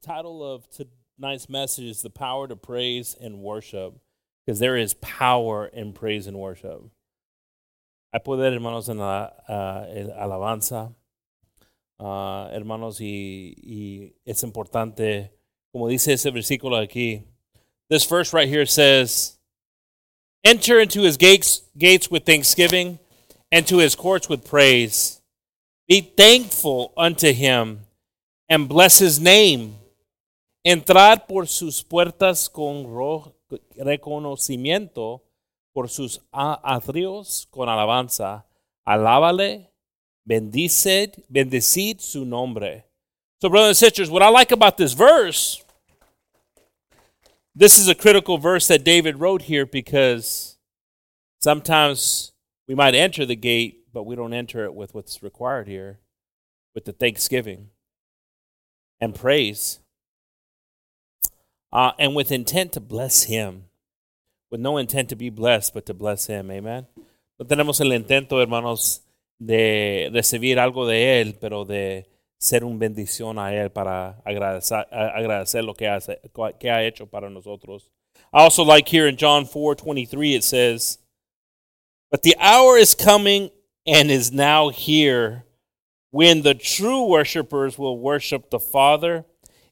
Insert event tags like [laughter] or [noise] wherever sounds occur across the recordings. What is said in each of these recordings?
title of tonight's message is The Power to Praise and Worship, because there is power in praise and worship. Hay poder, hermanos, en la uh, alabanza, uh, hermanos, y, y es importante, como dice ese versículo aquí. This verse right here says, Enter into his gates, gates with thanksgiving, and to his courts with praise. Be thankful unto him, and bless his name. Entrar por sus puertas con reconocimiento, por sus atrios con alabanza. Alábale, bendicid, bendecid su nombre. So, brothers and sisters, what I like about this verse, this is a critical verse that David wrote here because sometimes we might enter the gate, but we don't enter it with what's required here, with the thanksgiving and praise uh, and with intent to bless him, with no intent to be blessed, but to bless him. Amen. No tenemos el intento, hermanos, de recibir algo de él, pero de ser una bendición a él para agradecer, agradecer lo que, hace, que ha hecho para nosotros. I also like here in John 4 23, it says, But the hour is coming and is now here when the true worshipers will worship the Father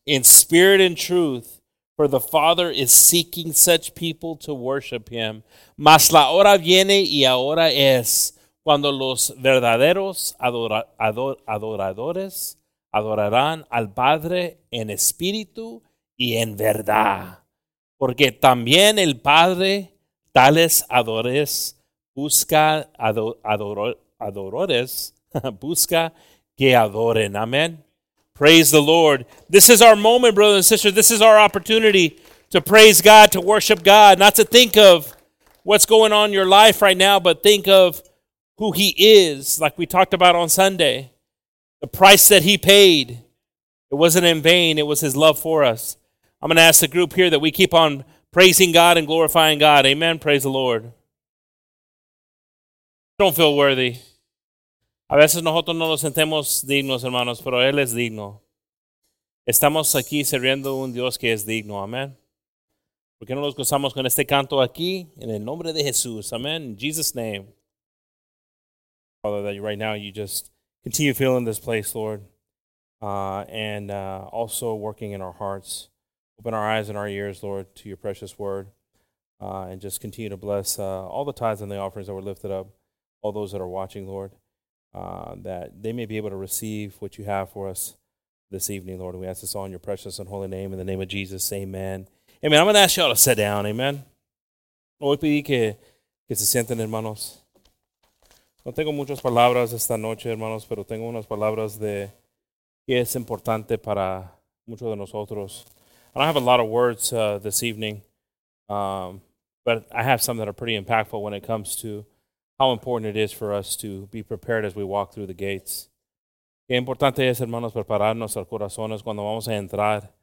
in spirit and truth for the Father is seeking such people to worship Him. Mas la hora viene y ahora es cuando los verdaderos adora, ador, adoradores adorarán al Padre en espíritu y en verdad. Porque también el Padre tales adores busca ador, ador, adorores, [laughs] busca que adoren. Amén. Praise the Lord. This is our moment, brothers and sisters. This is our opportunity to praise God, to worship God, not to think of what's going on in your life right now, but think of who He is, like we talked about on Sunday. The price that He paid. It wasn't in vain, it was His love for us. I'm going to ask the group here that we keep on praising God and glorifying God. Amen. Praise the Lord. Don't feel worthy. A veces nosotros no nos sentemos dignos, hermanos, pero Él es digno. Estamos aquí sirviendo a un Dios que es digno. Amén. ¿Por qué no nos gozamos con este canto aquí? En el nombre de Jesús. Amén. In Jesus' name. Father, that right now you just continue filling this place, Lord, uh, and uh, also working in our hearts. Open our eyes and our ears, Lord, to your precious word, uh, and just continue to bless uh, all the tithes and the offerings that were lifted up, all those that are watching, Lord. Uh, that they may be able to receive what you have for us this evening, Lord. And we ask this all in your precious and holy name, in the name of Jesus. Amen. Amen. I'm going to ask y'all to sit down. Amen. Hoy pedí que, que se sienten, hermanos. No tengo muchas palabras esta noche, hermanos, pero tengo unas palabras de que es importante para muchos de nosotros. I don't have a lot of words uh, this evening, um, but I have some that are pretty impactful when it comes to how important it is for us to be prepared as we walk through the gates. Qué importante es, hermanos, preparar nuestros corazones cuando vamos a entrar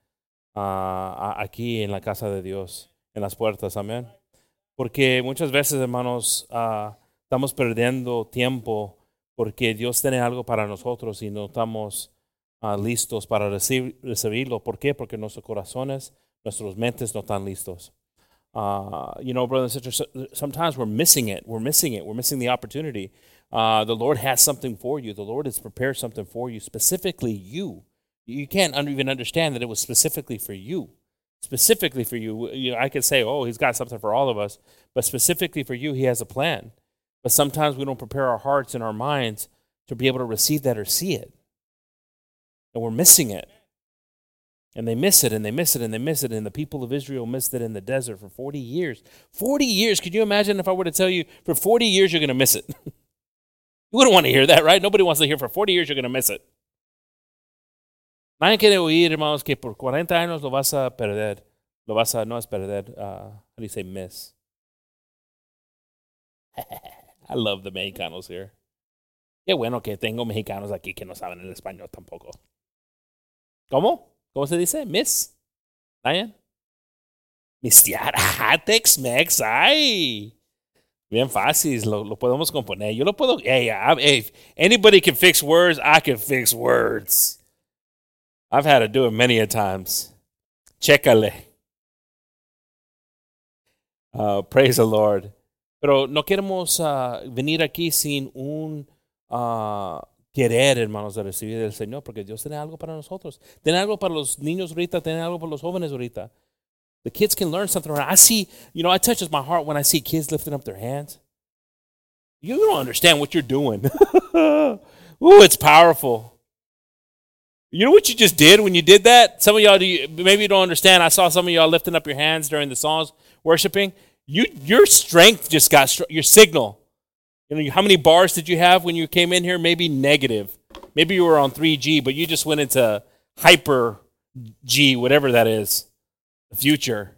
uh, aquí en la casa de Dios, en las puertas, amén. Porque muchas veces, hermanos, uh, estamos perdiendo tiempo porque Dios tiene algo para nosotros y no estamos uh, listos para recibir, recibirlo. ¿Por qué? Porque nuestros corazones, nuestras mentes no están listos. Uh, you know, brothers and sisters, sometimes we're missing it. We're missing it. We're missing the opportunity. Uh, the Lord has something for you. The Lord has prepared something for you, specifically you. You can't even understand that it was specifically for you. Specifically for you. you know, I could say, oh, He's got something for all of us, but specifically for you, He has a plan. But sometimes we don't prepare our hearts and our minds to be able to receive that or see it. And we're missing it. And they miss it and they miss it and they miss it. And the people of Israel missed it in the desert for 40 years. 40 years. Could you imagine if I were to tell you for 40 years you're going to miss it? [laughs] you wouldn't want to hear that, right? Nobody wants to hear for 40 years you're going to miss it. Nadie quiere oír, hermanos, que por 40 años lo vas a perder. Lo vas a, no es perder, uh, how do you say miss? [laughs] I love the mexicanos here. Qué bueno que tengo mexicanos aquí que no saben el español tampoco. ¿Cómo? ¿Cómo se dice? Miss. Diane. Mistiar. [laughs] Ah, Tex-Mex. Ay. Bien fácil. Lo, podemos componer. Yo lo puedo. Hey, anybody can fix words. I can fix words. I've had to do it many a times. Chécale. Uh, praise the Lord. Pero no queremos uh, venir aquí sin un uh, querer, hermanos, de recibir del Señor, porque Dios tiene algo para nosotros. Tiene algo para los niños ahorita, tiene algo para los jóvenes ahorita. The kids can learn something. I see, you know, it touches my heart when I see kids lifting up their hands. You don't understand what you're doing. [laughs] Ooh, it's powerful. You know what you just did when you did that? Some of y'all, do, maybe you don't understand. I saw some of y'all lifting up your hands during the songs, worshiping. You, your strength just got your signal. You know, how many bars did you have when you came in here? Maybe negative. Maybe you were on 3G, but you just went into hyper G, whatever that is, the future.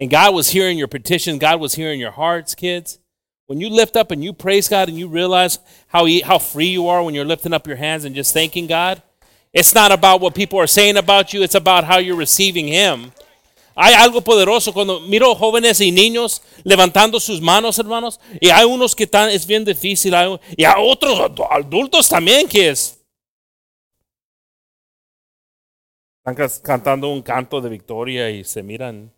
And God was hearing your petition. God was hearing your hearts, kids. When you lift up and you praise God and you realize how, he, how free you are when you're lifting up your hands and just thanking God, it's not about what people are saying about you, it's about how you're receiving Him. Hay algo poderoso cuando miro jóvenes y niños levantando sus manos, hermanos, y hay unos que están, es bien difícil, hay, y hay otros adultos también que es. Están cantando un canto de victoria y se miran.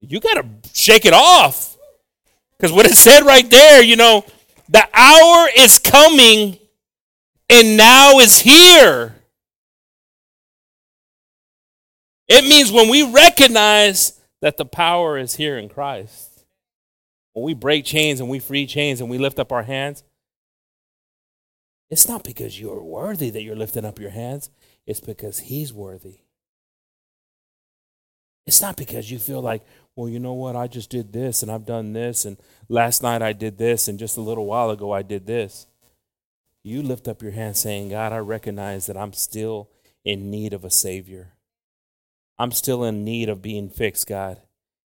You gotta shake it off. Because what it said right there, you know, the hour is coming and now is here. It means when we recognize that the power is here in Christ, when we break chains and we free chains and we lift up our hands, it's not because you're worthy that you're lifting up your hands, it's because He's worthy. It's not because you feel like, well, you know what, I just did this and I've done this, and last night I did this, and just a little while ago I did this. You lift up your hand saying, God, I recognize that I'm still in need of a Savior. I'm still in need of being fixed, God,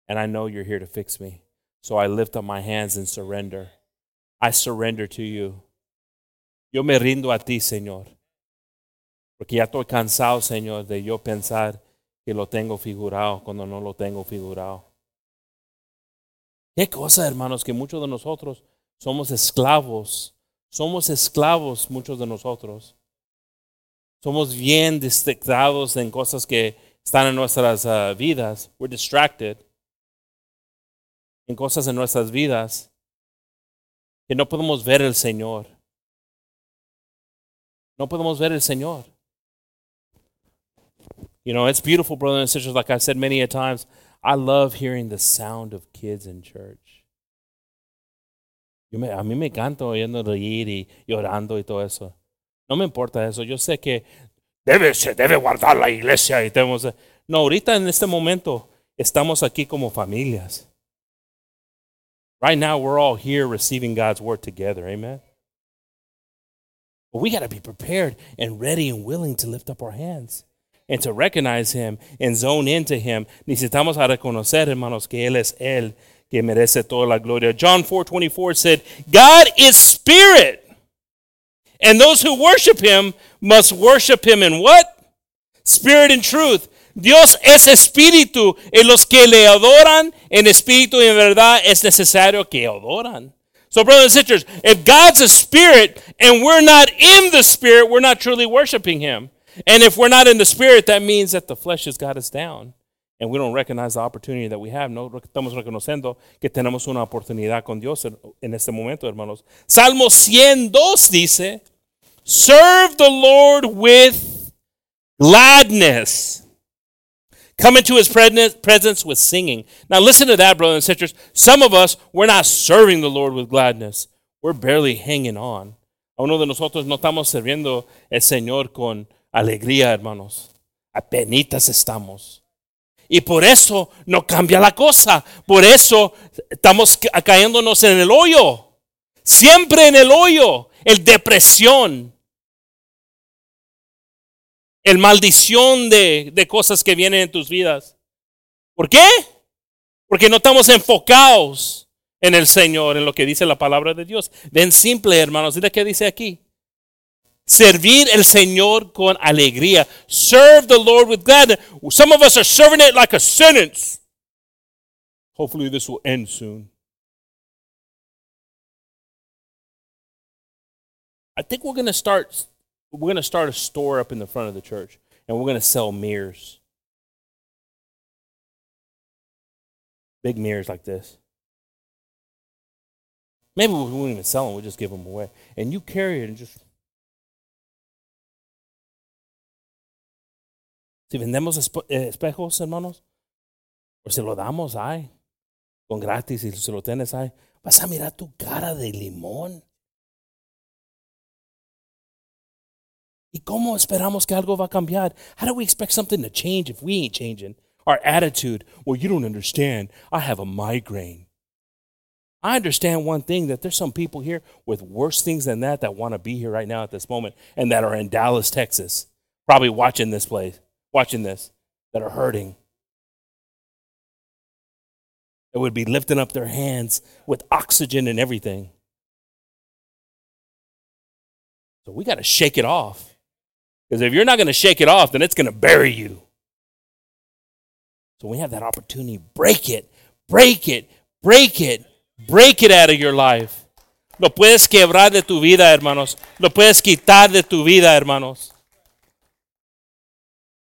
and I know you're here to fix me. So I lift up my hands and surrender. I surrender to you. Yo me rindo a ti, Señor. Porque ya estoy cansado, Señor, de yo pensar que lo tengo figurado cuando no lo tengo figurado. Qué cosa, hermanos, que muchos de nosotros somos esclavos. Somos esclavos, muchos de nosotros. Somos bien distractados en cosas que están en nuestras uh, vidas. We're distracted en cosas en nuestras vidas que no podemos ver el Señor. No podemos ver el Señor. You know, it's beautiful, brothers and sisters. Like I've said many a times, I love hearing the sound of kids in church. Yo me, a mí me encanta oyendo reír y llorando y todo eso. No me importa eso. Yo sé que debe, se debe guardar la iglesia y tenemos. No, ahorita en este momento estamos aquí como familias. Right now, we're all here receiving God's word together. Amen. But we got to be prepared and ready and willing to lift up our hands and to recognize Him and zone into Him. Necesitamos a reconocer, hermanos, que Él es Él que merece toda la gloria. John 4:24 said, God is spirit. And those who worship him must worship him in what? Spirit and truth. Dios es espíritu y los que le adoran en espíritu y en verdad es necesario que adoran. So, brothers and sisters, if God's a spirit and we're not in the spirit, we're not truly worshiping him. And if we're not in the spirit, that means that the flesh has got us down. And we don't recognize the opportunity that we have. No estamos reconociendo que tenemos una oportunidad con Dios en este momento, hermanos. Salmo 102 dice, Serve the Lord with gladness. Come into his presence with singing. Now, listen to that, brothers and sisters. Some of us, we're not serving the Lord with gladness. We're barely hanging on. A uno de nosotros no estamos sirviendo el Señor con alegría, hermanos. Apenitas estamos. Y por eso no cambia la cosa. Por eso estamos cayéndonos en el hoyo. Siempre en el hoyo. El depresión. El maldición de, de cosas que vienen en tus vidas. ¿Por qué? Porque no estamos enfocados en el Señor, en lo que dice la palabra de Dios. Ven simple, hermanos. Mira qué dice aquí. Servir el Señor con alegría. Serve the Lord with gladness. Some of us are serving it like a sentence. Hopefully, this will end soon. I think we're going to start we're going to start a store up in the front of the church and we're going to sell mirrors. Big mirrors like this. Maybe we won't even sell them, we'll just give them away. And you carry it and just. Si vendemos eh, espejos, hermanos, o se lo damos, ay, con gratis, y se lo tienes, ay, vas a mirar tu cara de limón. ¿Y cómo esperamos que algo va a cambiar? How do we expect something to change if we ain't changing? Our attitude, well, you don't understand. I have a migraine. I understand one thing that there's some people here with worse things than that that want to be here right now at this moment and that are in Dallas, Texas, probably watching this place, watching this, that are hurting. That would be lifting up their hands with oxygen and everything. So we got to shake it off. Because if you're not going to shake it off, then it's going to bury you. So we have that opportunity, break it, break it, break it, break it out of your life. Lo puedes quebrar de tu vida, hermanos. Lo puedes quitar de tu vida, hermanos.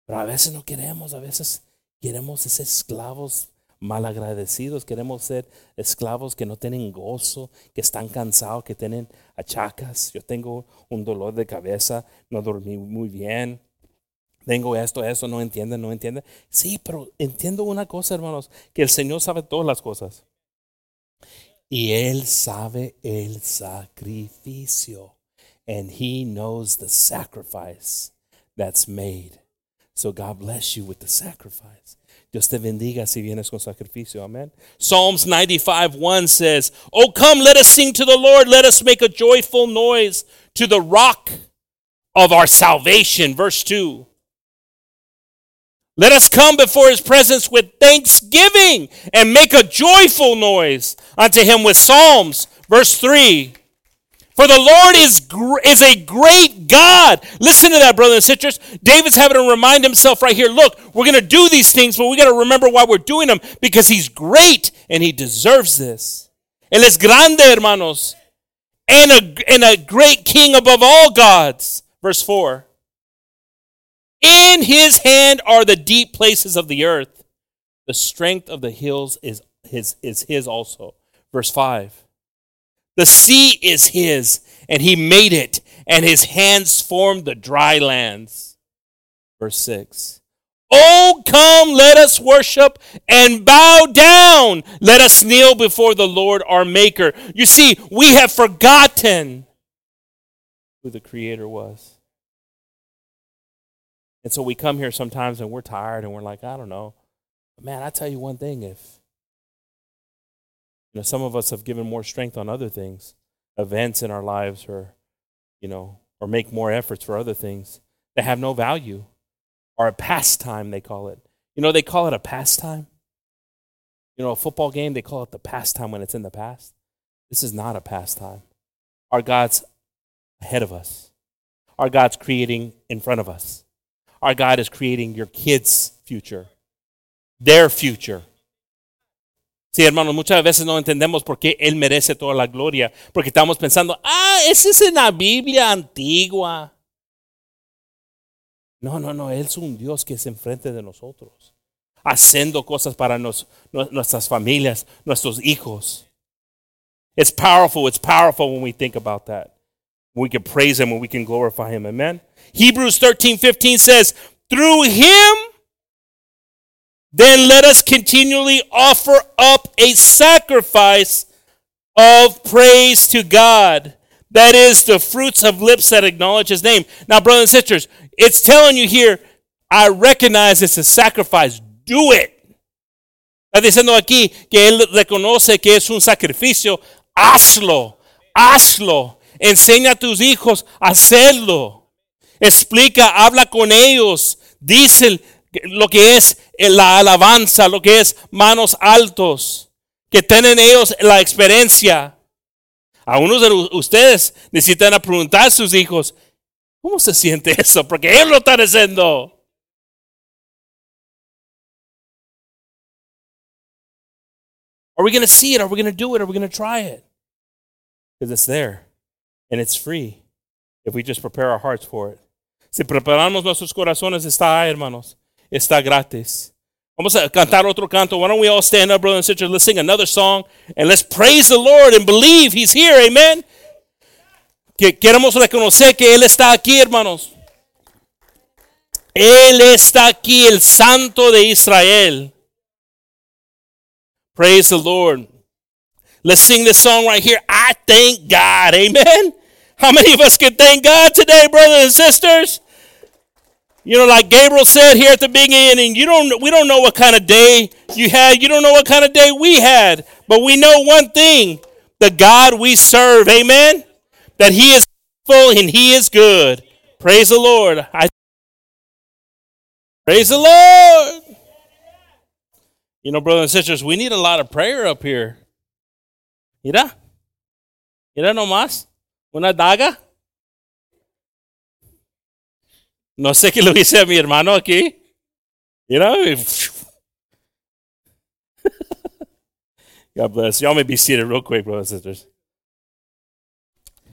Pero a veces no queremos, a veces queremos ser esclavos malagradecidos, queremos ser esclavos que no tienen gozo, que están cansados, que tienen achacas. Yo tengo un dolor de cabeza, no dormí muy bien. Tengo esto, eso, no entienden, no entienden. Sí, pero entiendo una cosa, hermanos, que el Señor sabe todas las cosas. Y Él sabe el sacrificio. And He knows the sacrifice that's made. So God bless you with the sacrifice. Dios te bendiga si vienes con sacrificio. Amen. Psalms 95 1 says, Oh, come, let us sing to the Lord. Let us make a joyful noise to the rock of our salvation. Verse 2. Let us come before his presence with thanksgiving and make a joyful noise unto him with psalms. Verse 3. For the Lord is, gr- is a great God. Listen to that, brothers and sisters. David's having to remind himself right here look, we're going to do these things, but we got to remember why we're doing them because he's great and he deserves this. Él es grande, hermanos, and a, and a great king above all gods. Verse 4. In his hand are the deep places of the earth. The strength of the hills is his, is his also. Verse 5. The sea is his, and he made it, and his hands formed the dry lands. Verse 6. Oh, come, let us worship and bow down. Let us kneel before the Lord our Maker. You see, we have forgotten who the Creator was. And so we come here sometimes and we're tired and we're like, I don't know. But man, I tell you one thing if you know, some of us have given more strength on other things, events in our lives, or, you know, or make more efforts for other things that have no value, or a pastime, they call it. You know, they call it a pastime. You know, a football game, they call it the pastime when it's in the past. This is not a pastime. Our God's ahead of us. Our God's creating in front of us. Our God is creating your kids' future, their future. Sí, hermanos, muchas veces no entendemos por qué Él merece toda la gloria, porque estamos pensando, ah, esa es en la Biblia antigua. No, no, no, Él es un Dios que es enfrente de nosotros, haciendo cosas para nos, nuestras familias, nuestros hijos. It's powerful, it's powerful when we think about that. We can praise Him and we can glorify Him. Amen. Hebrews 13 15 says, Through Him, then let us continually offer up a sacrifice of praise to God. That is the fruits of lips that acknowledge his name. Now, brothers and sisters, it's telling you here, I recognize it's a sacrifice. Do it. Está diciendo aquí que él reconoce que es un sacrificio. Hazlo. Hazlo. Enseña a tus hijos a hacerlo. Explica, habla con ellos. Dice, lo que es la alabanza, lo que es manos altos, que tienen ellos la experiencia. A unos de ustedes necesitan preguntar a sus hijos, ¿cómo se siente [laughs] eso? Porque ellos lo están haciendo. Are we going to see it? Are we going to do it? Are we going to try it? Because it's there and it's free. if we just prepare our hearts for it. Si preparamos nuestros corazones, está ahí, hermanos. Está gratis. Vamos a cantar otro canto. Why don't we all stand up, brothers and sisters? Let's sing another song and let's praise the Lord and believe He's here. Amen. Que queremos reconocer que Él está aquí, hermanos. Él está aquí, el Santo de Israel. Praise the Lord. Let's sing this song right here. I thank God. Amen. How many of us can thank God today, brothers and sisters? You know, like Gabriel said here at the beginning, you don't we don't know what kind of day you had. You don't know what kind of day we had. But we know one thing, the God we serve, amen, that he is full and he is good. Praise the Lord. I Praise the Lord. You know, brothers and sisters, we need a lot of prayer up here. Mira. Mira nomás. Una daga. No sé qué lo hice a mi hermano aquí. You [laughs] know? God bless. Y'all may be seated real quick, brothers and sisters.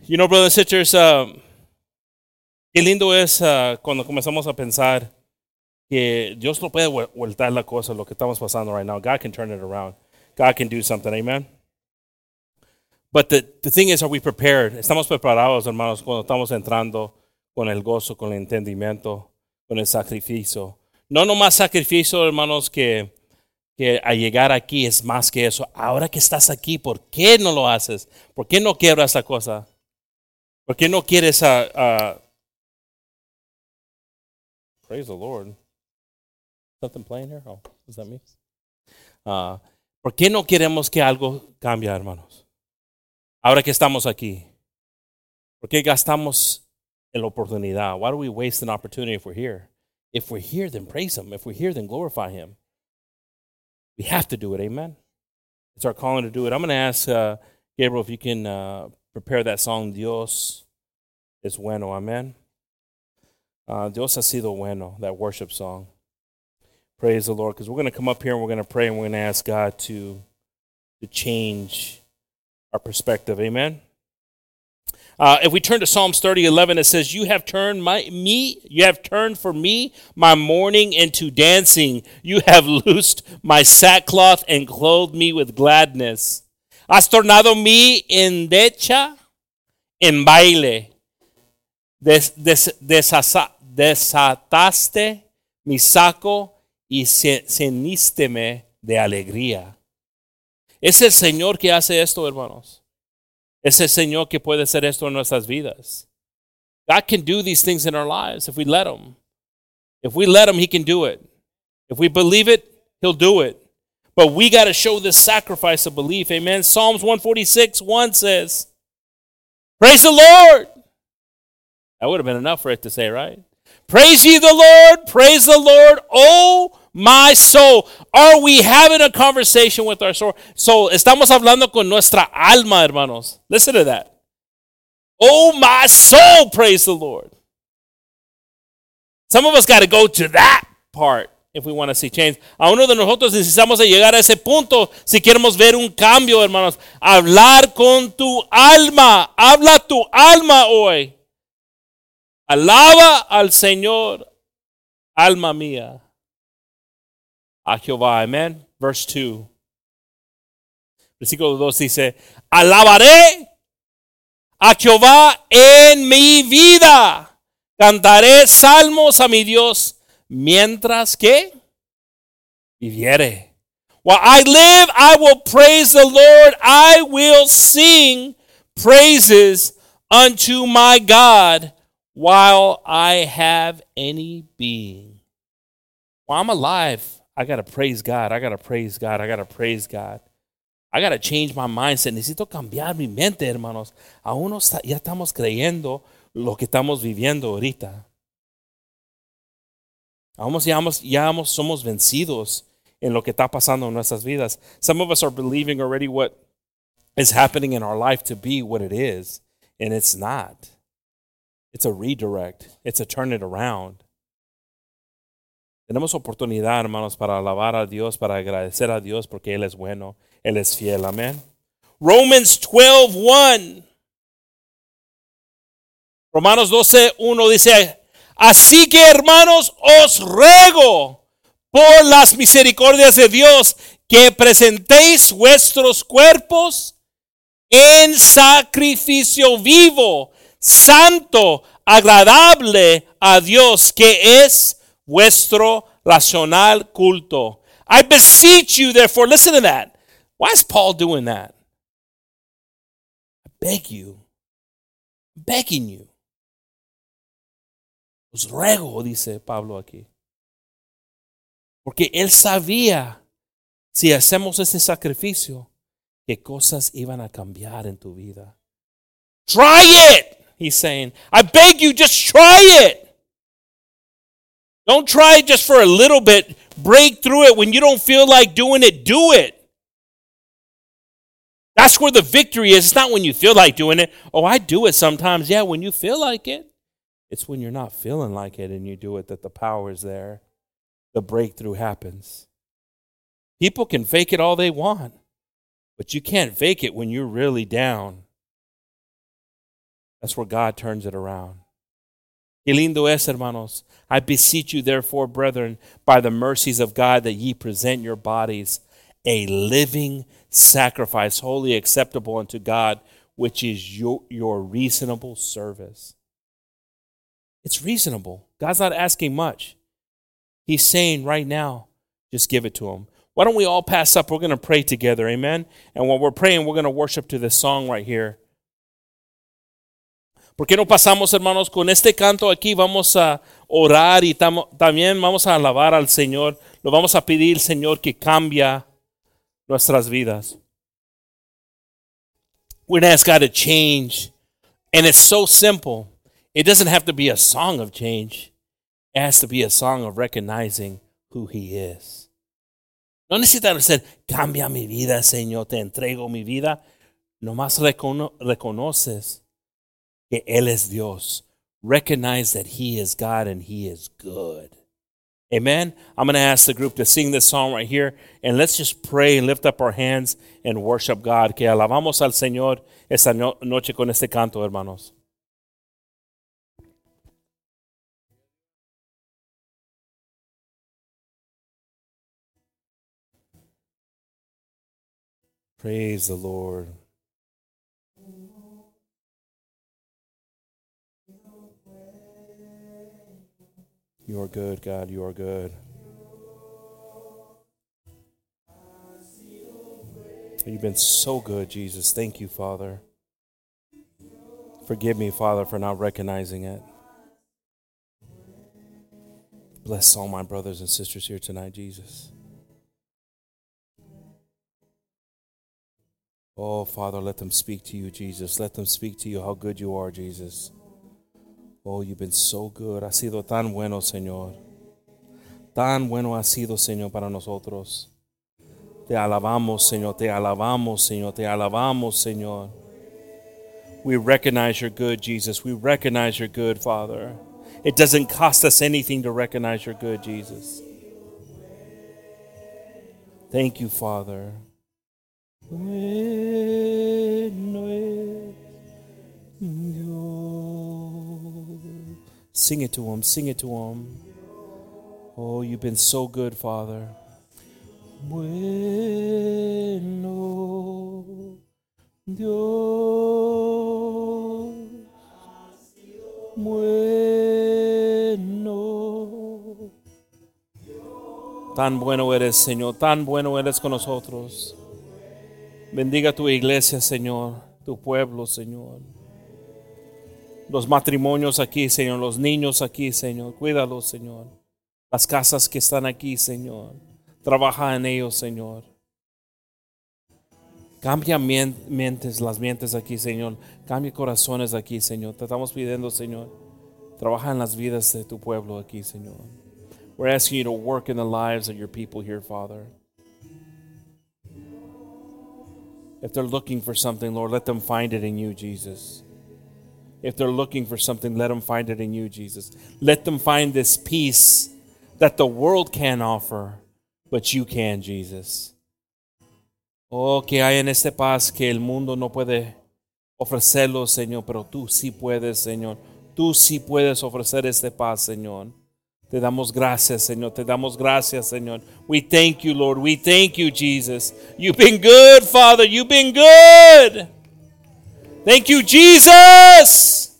You know, brothers and sisters, um, qué lindo es uh, cuando comenzamos a pensar que Dios no puede voltar la cosa, lo que estamos pasando right now. God can turn it around. God can do something. Amen. But the, the thing is, are we prepared? Estamos preparados, hermanos, cuando estamos entrando con el gozo, con el entendimiento, con el sacrificio. No nomás sacrificio, hermanos, que, que a llegar aquí es más que eso. Ahora que estás aquí, ¿por qué no lo haces? ¿Por qué no quiebras esa cosa? ¿Por qué no quieres a... Praise the Lord. Something playing here? Oh, is that me? Uh, ¿Por qué no queremos que algo cambie, hermanos? Ahora que estamos aquí. ¿Por qué gastamos la oportunidad? Why do we waste an opportunity if we're here? If we're here, then praise Him. If we're here, then glorify Him. We have to do it. Amen. It's our calling to do it. I'm going to ask uh, Gabriel if you can uh, prepare that song, Dios es bueno. Amen. Uh, Dios ha sido bueno, that worship song. Praise the Lord. Because we're going to come up here and we're going to pray and we're going to ask God to, to change our perspective. Amen. Uh, if we turn to Psalms 30, 11, it says, You have turned my, me, you have turned for me my mourning into dancing. You have [laughs] loosed my sackcloth and clothed me with gladness. Has tornado mi en decha, en baile. Des, des, desasa, desataste mi saco y cenísteme de alegría. Es el Señor que hace esto, hermanos. Es el Señor que puede hacer esto en nuestras vidas. God can do these things in our lives if we let Him. If we let Him, He can do it. If we believe it, He'll do it. But we got to show this sacrifice of belief. Amen. Psalms 146 1 says, Praise the Lord. That would have been enough for it to say, right? Praise ye the Lord. Praise the Lord. Oh, my soul. Are we having a conversation with our soul? So, estamos hablando con nuestra alma, hermanos. Listen to that. Oh, my soul, praise the Lord. Some of us got to go to that part if we want to see change. A uno de nosotros necesitamos llegar a ese punto si queremos ver un cambio, hermanos. Hablar con tu alma. Habla tu alma hoy. Alaba al Señor, alma mía a Jehová. Amén. Verse 2. Versículo 2 dice, alabaré a Jehová en mi vida. Cantaré salmos a mi Dios mientras que viviere. While I live, I will praise the Lord. I will sing praises unto my God while I have any being. While I'm alive, I got to praise God. I got to praise God. I got to praise God. I got to change my mindset. Necesito cambiar mi mente, hermanos. Aún ya estamos creyendo lo que estamos viviendo ahorita. Aún ya, ya somos vencidos en lo que está pasando en nuestras vidas. Some of us are believing already what is happening in our life to be what it is, and it's not. It's a redirect. It's a turn it around. Tenemos oportunidad, hermanos, para alabar a Dios, para agradecer a Dios porque Él es bueno, Él es fiel. Amén. Romans 12, 1. Romanos 12, 1 dice, así que hermanos, os ruego por las misericordias de Dios que presentéis vuestros cuerpos en sacrificio vivo, santo, agradable a Dios, que es vuestro racional culto. I beseech you, therefore, listen to that. Why is Paul doing that? I beg you, i begging you. Os ruego, dice Pablo aquí. Porque él sabía, si hacemos ese sacrificio, que cosas iban a cambiar en tu vida. Try it, he's saying. I beg you, just try it. Don't try it just for a little bit. Break through it. When you don't feel like doing it, do it. That's where the victory is. It's not when you feel like doing it. Oh, I do it sometimes. Yeah, when you feel like it. It's when you're not feeling like it and you do it that the power is there. The breakthrough happens. People can fake it all they want, but you can't fake it when you're really down. That's where God turns it around. Qué lindo es, hermanos. I beseech you, therefore, brethren, by the mercies of God, that ye present your bodies a living sacrifice, wholly acceptable unto God, which is your, your reasonable service. It's reasonable. God's not asking much. He's saying right now, just give it to Him. Why don't we all pass up? We're going to pray together. Amen. And while we're praying, we're going to worship to this song right here. ¿Por qué no pasamos, hermanos, con este canto aquí? Vamos a orar y también vamos a alabar al Señor. Lo vamos a pedir, Señor, que cambia nuestras vidas. We're going to ask God to change. And it's so simple. It doesn't have to be a song of change, it has to be a song of recognizing who He is. No necesitas decir, cambia mi vida, Señor, te entrego mi vida. Nomás recono reconoces que Él es Dios. Recognize that He is God and He is good. Amen. I'm going to ask the group to sing this song right here, and let's just pray and lift up our hands and worship God. Que alabamos al Señor esta noche con este canto, hermanos. Praise the Lord. You are good, God. You are good. You've been so good, Jesus. Thank you, Father. Forgive me, Father, for not recognizing it. Bless all my brothers and sisters here tonight, Jesus. Oh, Father, let them speak to you, Jesus. Let them speak to you how good you are, Jesus. Oh, you've been so good. Ha sido tan bueno, Señor. Tan bueno ha sido, Señor, para nosotros. Te alabamos, Señor. Te alabamos, Señor. Te alabamos, Señor. We recognize you're good, Jesus. We recognize you're good, Father. It doesn't cost us anything to recognize you're good, Jesus. Thank you, Father. Sing it to him, sing it to him. Oh, you've been so good, Father. Bueno Dios, bueno. Tan bueno eres, Señor, tan bueno eres con nosotros. Bendiga tu iglesia, Señor, tu pueblo, Señor. Los matrimonios aquí, Señor, los niños aquí, Señor. Cuídalos, Señor. Las casas que están aquí, Señor. Trabaja en ellos, Señor. Cambia mentes, las mentes aquí, Señor. Cambia corazones aquí, Señor. Te estamos pidiendo, Señor. Trabaja en las vidas de tu pueblo aquí, Señor. We're asking you to work in the lives of your people here, Father. If they're looking for something, Lord, let them find it in you, Jesus. If they're looking for something, let them find it in you, Jesus. Let them find this peace that the world can't offer, but you can, Jesus. Oh, que hay en este paz que el mundo no puede ofrecerlo, Señor, pero tú sí puedes, Señor. Tú sí puedes ofrecer esta paz, Señor. Te damos gracias, Señor. Te damos gracias, Señor. We thank you, Lord. We thank you, Jesus. You've been good, Father. You've been good. Thank you, Jesus.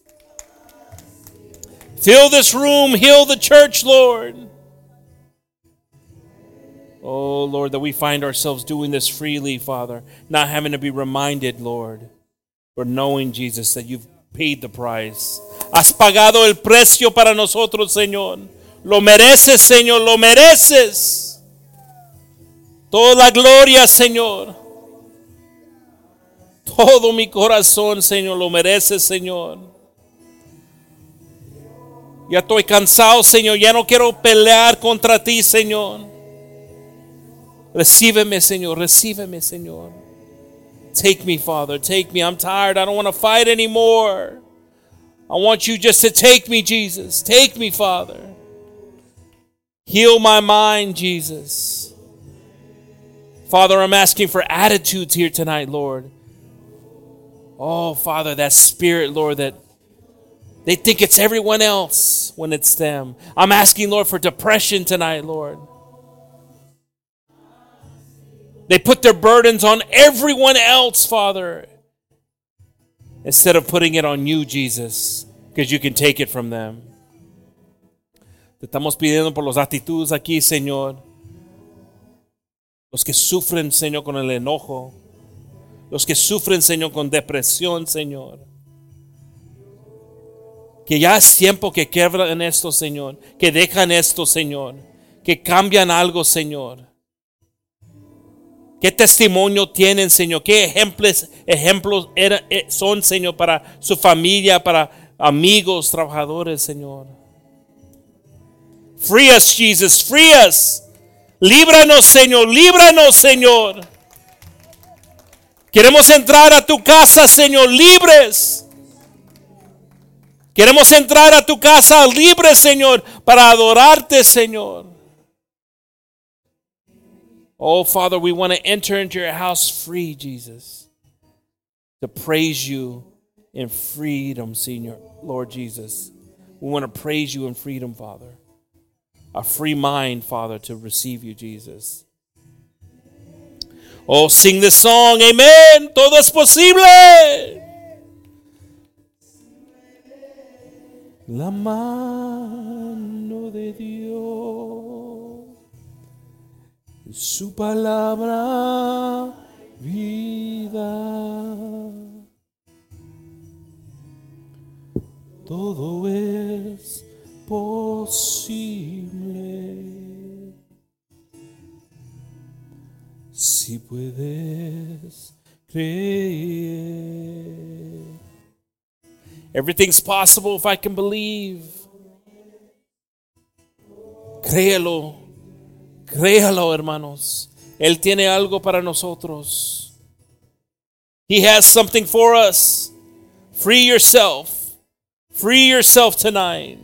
Fill this room. Heal the church, Lord. Oh, Lord, that we find ourselves doing this freely, Father, not having to be reminded, Lord, but knowing, Jesus, that you've paid the price. Has pagado el precio para nosotros, Señor. Lo mereces, Señor, lo mereces. Toda la gloria, Señor. Todo mi corazón, Señor, lo mereces, Señor. Ya estoy cansado, Señor. Ya no quiero pelear contra ti, Señor. Recíbeme, Señor. Recíbeme, Señor. Take me, Father. Take me. I'm tired. I don't want to fight anymore. I want you just to take me, Jesus. Take me, Father. Heal my mind, Jesus. Father, I'm asking for attitudes here tonight, Lord. Oh, Father, that spirit, Lord, that they think it's everyone else when it's them. I'm asking, Lord, for depression tonight, Lord. They put their burdens on everyone else, Father, instead of putting it on you, Jesus, because you can take it from them. Te estamos pidiendo por las actitudes aquí, Señor. Los que sufren, Señor, con el enojo. Los que sufren, Señor, con depresión, Señor. Que ya es tiempo que quebran esto, Señor. Que dejan esto, Señor. Que cambian algo, Señor. ¿Qué testimonio tienen, Señor? ¿Qué ejemplos, ejemplos eh, son, Señor, para su familia, para amigos, trabajadores, Señor? Free us, Jesus, free us. Líbranos, Señor, líbranos, Señor. Queremos entrar a tu casa, Señor, libres. Queremos entrar a tu casa libres, Señor, para adorarte, Señor. Oh, Father, we want to enter into your house free, Jesus, to praise you in freedom, Senior, Lord Jesus. We want to praise you in freedom, Father. A free mind, Father, to receive you, Jesus. Oh, sing this song, amen. Todo es posible. La mano de Dios su palabra vida. Todo es posible si puedes creer. Everything's possible if I can believe. Créelo. Créalo, hermanos. Él tiene algo para nosotros. He has something for us. Free yourself. Free yourself tonight.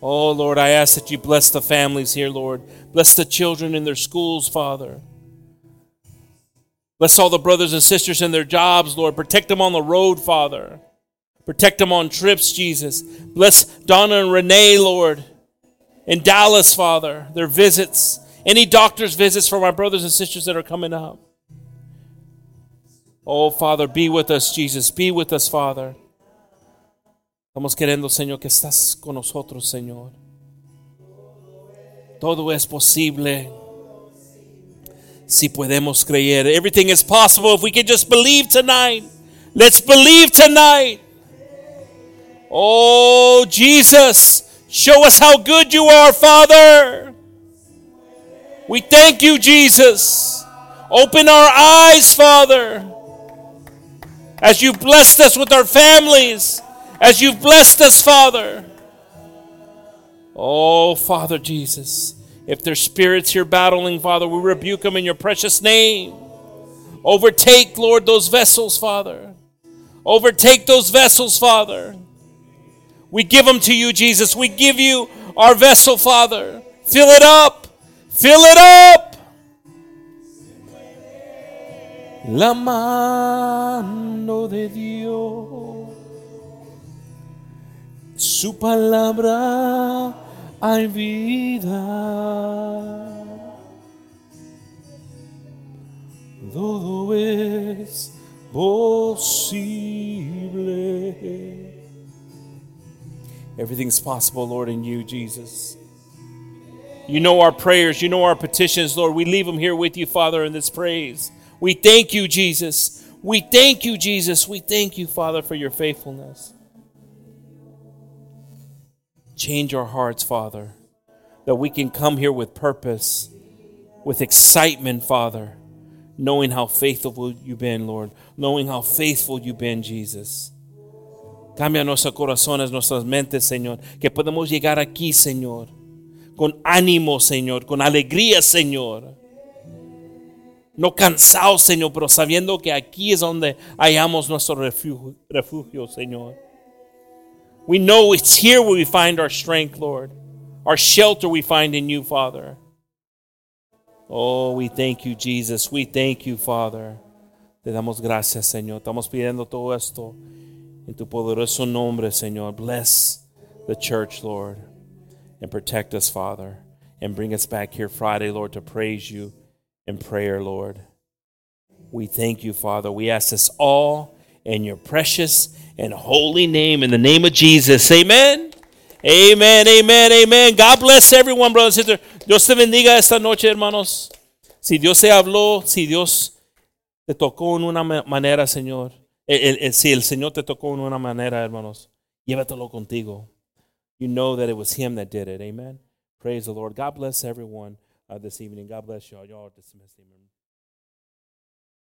Oh, Lord, I ask that you bless the families here, Lord. Bless the children in their schools, Father. Bless all the brothers and sisters in their jobs, Lord. Protect them on the road, Father. Protect them on trips, Jesus. Bless Donna and Renee, Lord in Dallas, Father, their visits, any doctor's visits for my brothers and sisters that are coming up. Oh, Father, be with us, Jesus. Be with us, Father. Estamos queriendo, Señor, que estás con nosotros, Señor. Todo es posible si podemos creer. Everything is possible if we can just believe tonight. Let's believe tonight. Oh, Jesus. Show us how good you are, Father. We thank you, Jesus. Open our eyes, Father. As you've blessed us with our families, as you've blessed us, Father. Oh, Father Jesus, if there's spirits here battling, Father, we rebuke them in your precious name. Overtake, Lord, those vessels, Father. Overtake those vessels, Father. We give them to you, Jesus. We give you our vessel, Father. Fill it up. Fill it up. La mano de Dios, Su palabra hay vida. Todo es posible. Everything's possible, Lord, in you, Jesus. You know our prayers, you know our petitions, Lord. We leave them here with you, Father, in this praise. We thank you, Jesus. We thank you, Jesus. We thank you, Father, for your faithfulness. Change our hearts, Father, that we can come here with purpose, with excitement, Father, knowing how faithful you've been, Lord, knowing how faithful you've been, Jesus. Cambia nuestros corazones, nuestras mentes, Señor, que podemos llegar aquí, Señor, con ánimo, Señor, con alegría, Señor. No cansados, Señor, pero sabiendo que aquí es donde hallamos nuestro refugio, refugio, Señor. We know it's here where we find our strength, Lord. Our shelter we find in you, Father. Oh, we thank you, Jesus. We thank you, Father. Te damos gracias, Señor. Estamos pidiendo todo esto en tu poderoso nombre, Señor. Bless the church, Lord, and protect us, Father, and bring us back here Friday, Lord, to praise you in prayer, Lord. We thank you, Father. We ask this all in your precious and holy name, in the name of Jesus. Amen. Amen, amen, amen. God bless everyone, brothers and sisters. Dios te bendiga esta noche, hermanos. Si Dios se habló, si Dios te tocó en una manera, Señor. El, el, si el Señor te tocó en una manera, hermanos, llévatelo contigo. You know that it was Him that did it. Amen. Praise the Lord. God bless everyone uh, this evening. God bless y'all. Y'all dismissed. Amen.